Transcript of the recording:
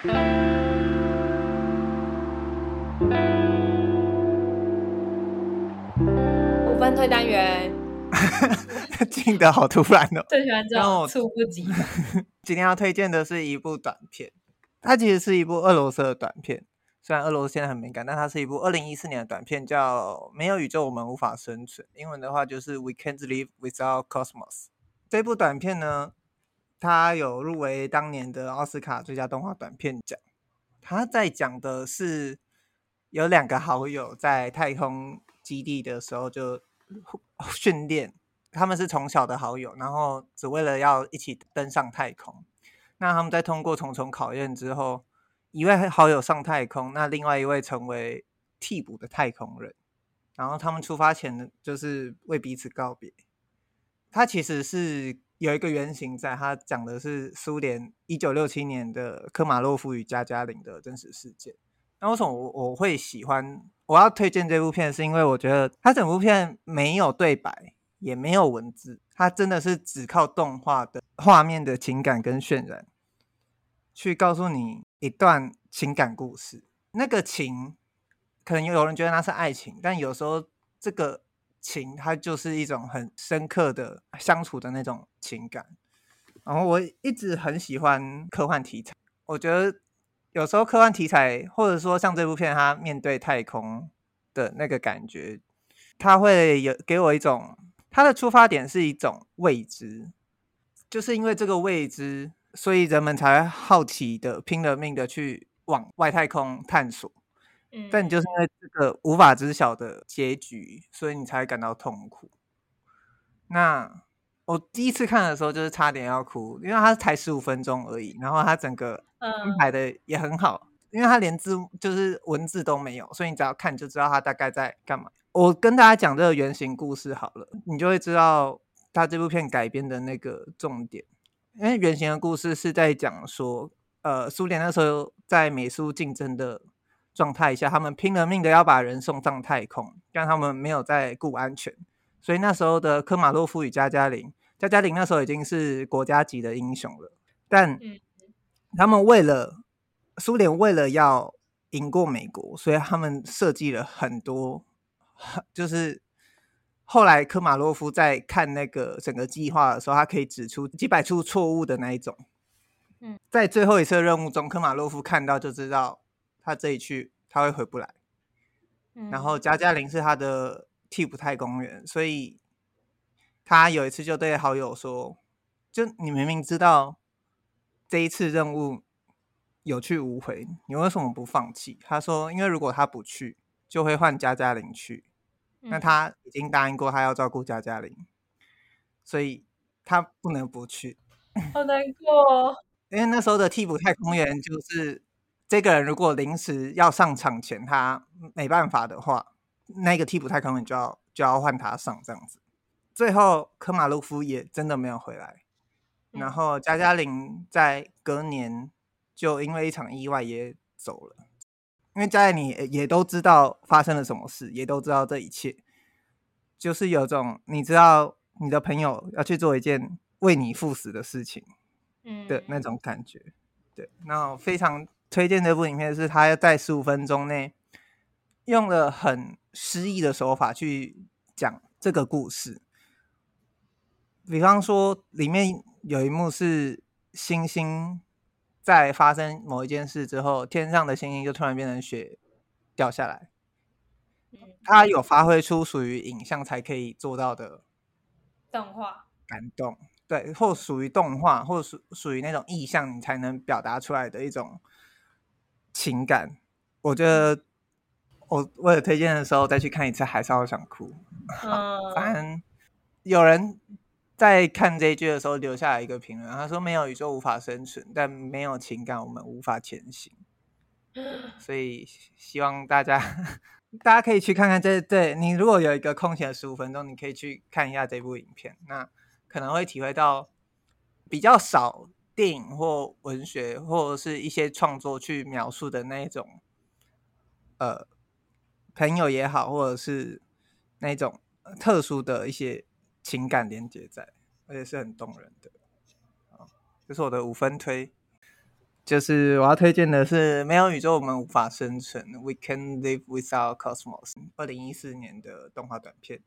五分推单元，进的好突然哦！最喜欢这种猝不及防。今天要推荐的是一部短片，它其实是一部俄罗斯的短片。虽然俄罗斯现在很敏感，但它是一部二零一四年的短片，叫《没有宇宙，我们无法生存》。英文的话就是《We Can't Live Without Cosmos》。这部短片呢，它有入围当年的奥斯卡最佳动画短片奖。它在讲的是有两个好友在太空基地的时候就训练，他们是从小的好友，然后只为了要一起登上太空。那他们在通过重重考验之后，一位好友上太空，那另外一位成为替补的太空人。然后他们出发前，就是为彼此告别。他其实是有一个原型在，他讲的是苏联一九六七年的科马洛夫与加加林的真实事件。那为什么我我会喜欢？我要推荐这部片，是因为我觉得它整部片没有对白，也没有文字，它真的是只靠动画的画面的情感跟渲染，去告诉你。一段情感故事，那个情可能有人觉得那是爱情，但有时候这个情它就是一种很深刻的相处的那种情感。然后我一直很喜欢科幻题材，我觉得有时候科幻题材或者说像这部片，它面对太空的那个感觉，它会有给我一种它的出发点是一种未知，就是因为这个未知。所以人们才好奇的拼了命的去往外太空探索，嗯，但你就是因为这个无法知晓的结局，所以你才感到痛苦。那我第一次看的时候，就是差点要哭，因为它才十五分钟而已，然后它整个安排的也很好，因为它连字就是文字都没有，所以你只要看就知道它大概在干嘛。我跟大家讲这个原型故事好了，你就会知道它这部片改编的那个重点。因为原型的故事是在讲说，呃，苏联那时候在美苏竞争的状态下，他们拼了命的要把人送上太空，但他们没有在顾安全，所以那时候的科马洛夫与加加林，加加林那时候已经是国家级的英雄了，但他们为了苏联为了要赢过美国，所以他们设计了很多，就是。后来科马洛夫在看那个整个计划的时候，他可以指出几百处错误的那一种。嗯，在最后一次任务中，科马洛夫看到就知道他这一去他会回不来。嗯，然后加加林是他的替补太空员，所以他有一次就对好友说：“就你明明知道这一次任务有去无回，你为什么不放弃？”他说：“因为如果他不去，就会换加加林去。”那他已经答应过，他要照顾加加林，所以他不能不去。好难过哦，因为那时候的替补太空员就是这个人，如果临时要上场前他没办法的话，那个替补太空员就要就要换他上这样子。最后科马洛夫也真的没有回来，然后加加林在隔年就因为一场意外也走了。因为加里你也都知道发生了什么事，也都知道这一切，就是有种你知道你的朋友要去做一件为你赴死的事情，嗯的那种感觉。嗯、对，那非常推荐这部影片，是他在十五分钟内用了很诗意的手法去讲这个故事。比方说，里面有一幕是星星。在发生某一件事之后，天上的星星就突然变成雪掉下来。他有发挥出属于影像才可以做到的动画感动，对，或属于动画，或属属于那种意象，你才能表达出来的一种情感。我觉得我为了推荐的时候再去看一次，还是好想哭。嗯，反正有人。在看这一句的时候，留下来一个评论，他说：“没有宇宙无法生存，但没有情感，我们无法前行。”所以希望大家，大家可以去看看这。对，你如果有一个空闲十五分钟，你可以去看一下这部影片，那可能会体会到比较少电影或文学或者是一些创作去描述的那一种，呃，朋友也好，或者是那种特殊的一些。情感连接在，而且是很动人的。啊，这是我的五分推。就是我要推荐的是《没有宇宙我们无法生存》，We can Live Without Cosmos，二零一四年的动画短片。